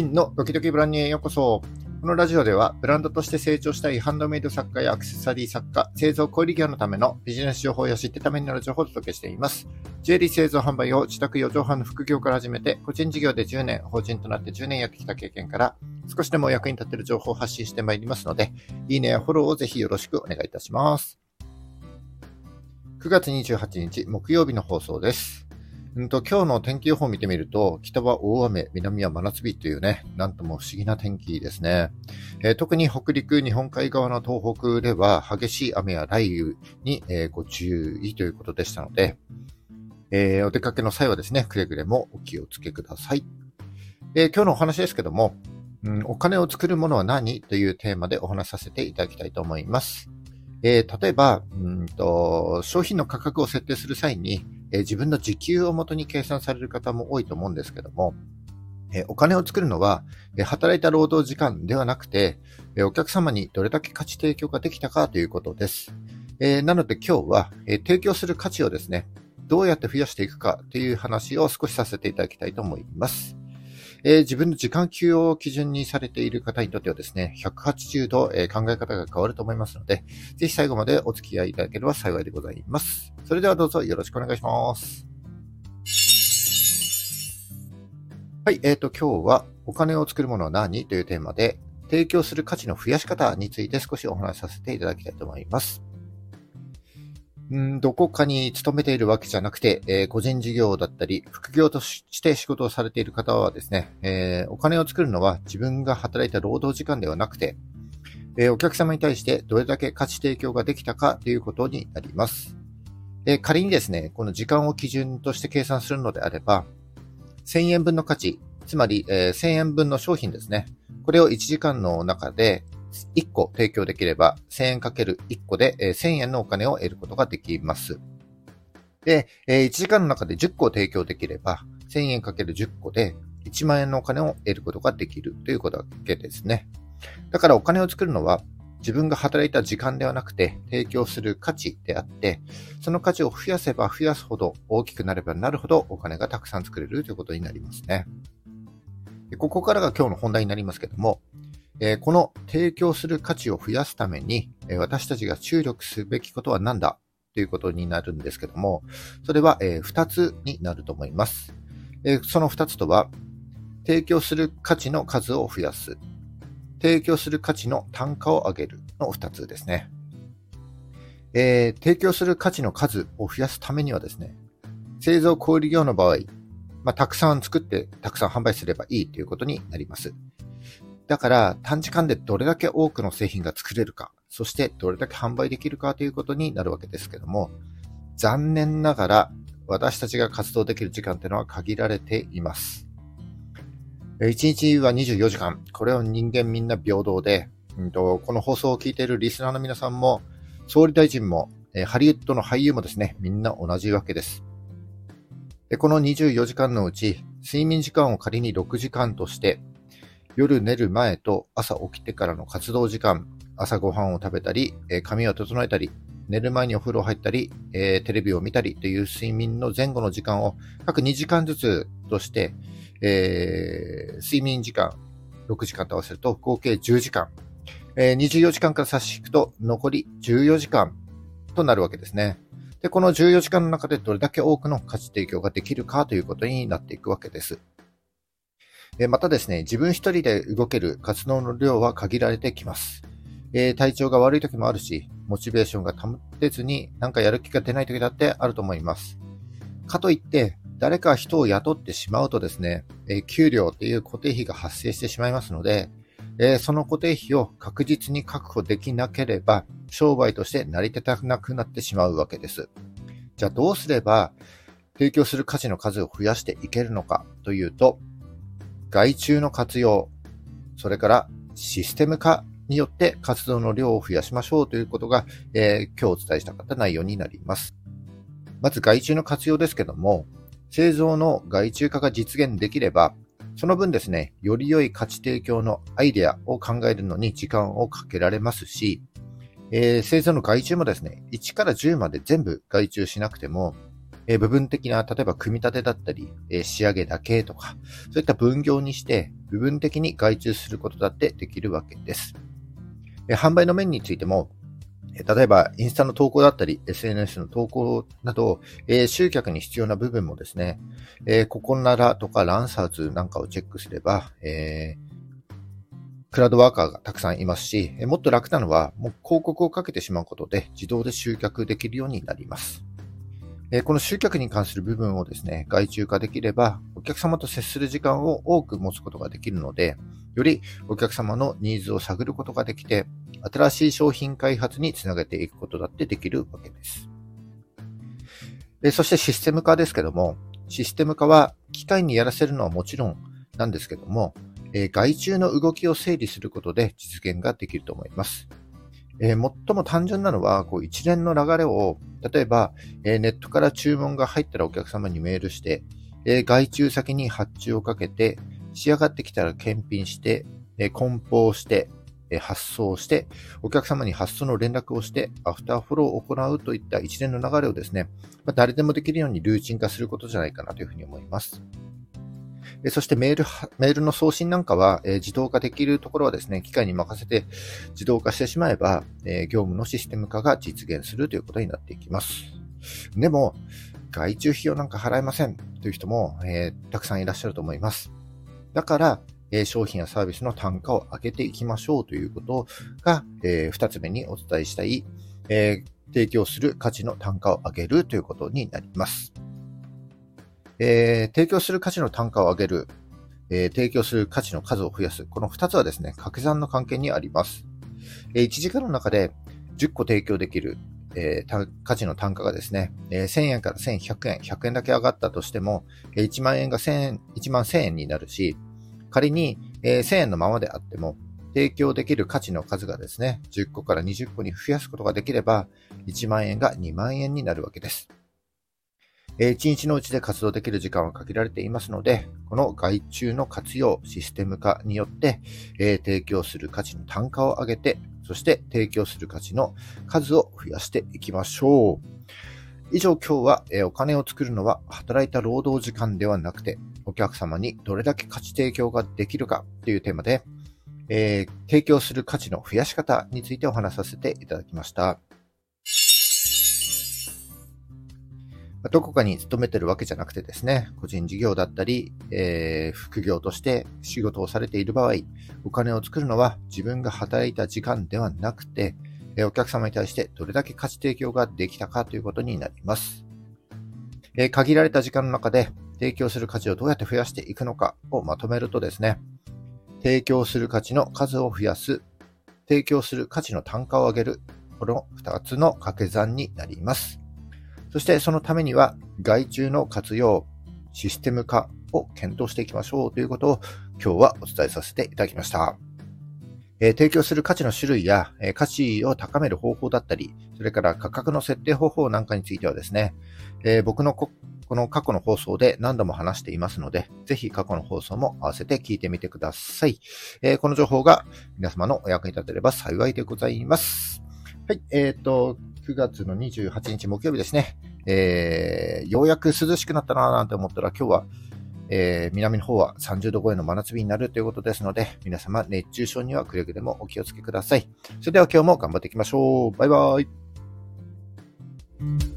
真のドキドキブランニュへようこそ。このラジオでは、ブランドとして成長したいハンドメイド作家やアクセサリー作家、製造小売業のためのビジネス情報や知ってためになる情報をお届けしています。ジュエリー製造販売を自宅4畳半の副業から始めて、個人事業で10年、法人となって10年やってきた経験から、少しでも役に立てる情報を発信してまいりますので、いいねやフォローをぜひよろしくお願いいたします。9月28日木曜日の放送です。んと、今日の天気予報を見てみると、北は大雨、南は真夏日というね、なんとも不思議な天気ですね。えー、特に北陸、日本海側の東北では激しい雨や雷雨に、えー、ご注意ということでしたので、えー、お出かけの際はですね、くれぐれもお気をつけください。え今日のお話ですけども、うん、お金を作るものは何というテーマでお話しさせていただきたいと思います。え例えば、うんと、商品の価格を設定する際に、え自分の時給をもとに計算される方も多いと思うんですけども、えお金を作るのは、え働いた労働時間ではなくて、えお客様にどれだけ価値提供ができたかということです。えなので今日は、え提供する価値をですね、どうやって増やしていくかという話を少しさせていただきたいと思います。えー、自分の時間給を基準にされている方にとってはですね、180度、えー、考え方が変わると思いますので、ぜひ最後までお付き合いいただければ幸いでございます。それではどうぞよろしくお願いします。はい、えっ、ー、と、今日はお金を作るものは何というテーマで、提供する価値の増やし方について少しお話しさせていただきたいと思います。んどこかに勤めているわけじゃなくて、えー、個人事業だったり、副業として仕事をされている方はですね、えー、お金を作るのは自分が働いた労働時間ではなくて、えー、お客様に対してどれだけ価値提供ができたかということになります。え仮にですね、この時間を基準として計算するのであれば、1000円分の価値、つまり、え1000円分の商品ですね。これを1時間の中で、1個提供できれば、1000円かける1個でえ、1000円のお金を得ることができます。でえ、1時間の中で10個提供できれば、1000円かける10個で1万円のお金を得ることができるということだけですね。だからお金を作るのは自分が働いた時間ではなくて提供する価値であって、その価値を増やせば増やすほど大きくなればなるほどお金がたくさん作れるということになりますね。ここからが今日の本題になりますけども、えこの提供する価値を増やすために、え私たちが注力すべきことは何だ？ということになるんですけども、それは、え2つになると思います。えその2つとは、提供する価値の数を増やす、提供する価値の単価を上げるの2つですね。えー、提供する価値の数を増やすためにはですね、製造小売業の場合、まあ、たくさん作ってたくさん販売すればいいということになります。だから短時間でどれだけ多くの製品が作れるか、そしてどれだけ販売できるかということになるわけですけども、残念ながら私たちが活動できる時間っていうのは限られています。1日は24時間。これは人間みんな平等で、うんと、この放送を聞いているリスナーの皆さんも、総理大臣も、ハリウッドの俳優もですね、みんな同じわけです。でこの24時間のうち、睡眠時間を仮に6時間として、夜寝る前と朝起きてからの活動時間、朝ごはんを食べたり、え髪を整えたり、寝る前にお風呂入ったり、えー、テレビを見たりという睡眠の前後の時間を各2時間ずつとして、えー、睡眠時間6時間と合わせると合計10時間、えー、24時間から差し引くと残り14時間となるわけですね。で、この14時間の中でどれだけ多くの価値提供ができるかということになっていくわけです。またですね、自分一人で動ける活動の量は限られてきます。えー、体調が悪い時もあるし、モチベーションが保てずになんかやる気が出ない時だってあると思います。かといって、誰か人を雇ってしまうとですね、えー、給料っていう固定費が発生してしまいますので、えー、その固定費を確実に確保できなければ、商売として成り立たなくなってしまうわけです。じゃあどうすれば、提供する価値の数を増やしていけるのかというと、外注の活用、それからシステム化によって活動の量を増やしましょうということが、えー、今日お伝えしたかった内容になります。まず外注の活用ですけども、製造の外注化が実現できれば、その分ですね、より良い価値提供のアイデアを考えるのに時間をかけられますし、えー、製造の外注もですね、1から10まで全部外注しなくても、え、部分的な、例えば組み立てだったり、え、仕上げだけとか、そういった分業にして、部分的に外注することだってできるわけです。え、販売の面についても、例えば、インスタの投稿だったり、SNS の投稿など、えー、集客に必要な部分もですね、えー、ここならとかランサーズなんかをチェックすれば、えー、クラウドワーカーがたくさんいますし、もっと楽なのは、もう広告をかけてしまうことで自動で集客できるようになります。えこの集客に関する部分をですね、外注化できれば、お客様と接する時間を多く持つことができるので、よりお客様のニーズを探ることができて、新しい商品開発につなげていくことだってできるわけです。そしてシステム化ですけども、システム化は機械にやらせるのはもちろんなんですけども、えー、外注の動きを整理することで実現ができると思います。え、最も単純なのは、こう一連の流れを、例えば、え、ネットから注文が入ったらお客様にメールして、え、外注先に発注をかけて、仕上がってきたら検品して、え、梱包して、え、発送して、お客様に発送の連絡をして、アフターフォローを行うといった一連の流れをですね、ま、誰でもできるようにルーチン化することじゃないかなというふうに思います。そしてメール、メールの送信なんかは、え自動化できるところはですね、機械に任せて自動化してしまえば、え業務のシステム化が実現するということになっていきます。でも、外注費用なんか払えませんという人も、えー、たくさんいらっしゃると思います。だから、えー、商品やサービスの単価を上げていきましょうということが、えー、二つ目にお伝えしたい、え提供する価値の単価を上げるということになります。えー、提供する価値の単価を上げる、えー、提供する価値の数を増やす。この2つはですね、掛け算の関係にあります。えー、1時間の中で10個提供できる、えー、価値の単価がですね、えー、1000円から1100円、100円だけ上がったとしても、えー、1万円が1000円、1万1000円になるし、仮に、えー、1000円のままであっても、提供できる価値の数がですね、10個から20個に増やすことができれば、1万円が2万円になるわけです。1日のうちで活動できる時間は限られていますので、この外注の活用、システム化によって、え提供する価値の単価を上げて、そして提供する価値の数を増やしていきましょう。以上今日は、えお金を作るのは働いた労働時間ではなくて、お客様にどれだけ価値提供ができるかというテーマで、えー、提供する価値の増やし方についてお話しさせていただきました。どこかに勤めてるわけじゃなくてですね、個人事業だったり、えー、副業として仕事をされている場合、お金を作るのは自分が働いた時間ではなくて、えお客様に対してどれだけ価値提供ができたかということになります。えー、限られた時間の中で提供する価値をどうやって増やしていくのかをまとめるとですね、提供する価値の数を増やす、提供する価値の単価を上げる、この2つの掛け算になります。そしてそのためには外注の活用、システム化を検討していきましょうということを今日はお伝えさせていただきました。えー、提供する価値の種類や、えー、価値を高める方法だったり、それから価格の設定方法なんかについてはですね、えー、僕のこの過去の放送で何度も話していますので、ぜひ過去の放送も合わせて聞いてみてください。えこの情報が皆様のお役に立てれば幸いでございます。はい、えっ、と、9月の28日木曜日ですね、えー、ようやく涼しくなったななんて思ったら今日は、えー、南の方は30度超えの真夏日になるということですので、皆様熱中症にはくれぐれもお気をつけください。それでは今日も頑張っていきましょう。バイバイ。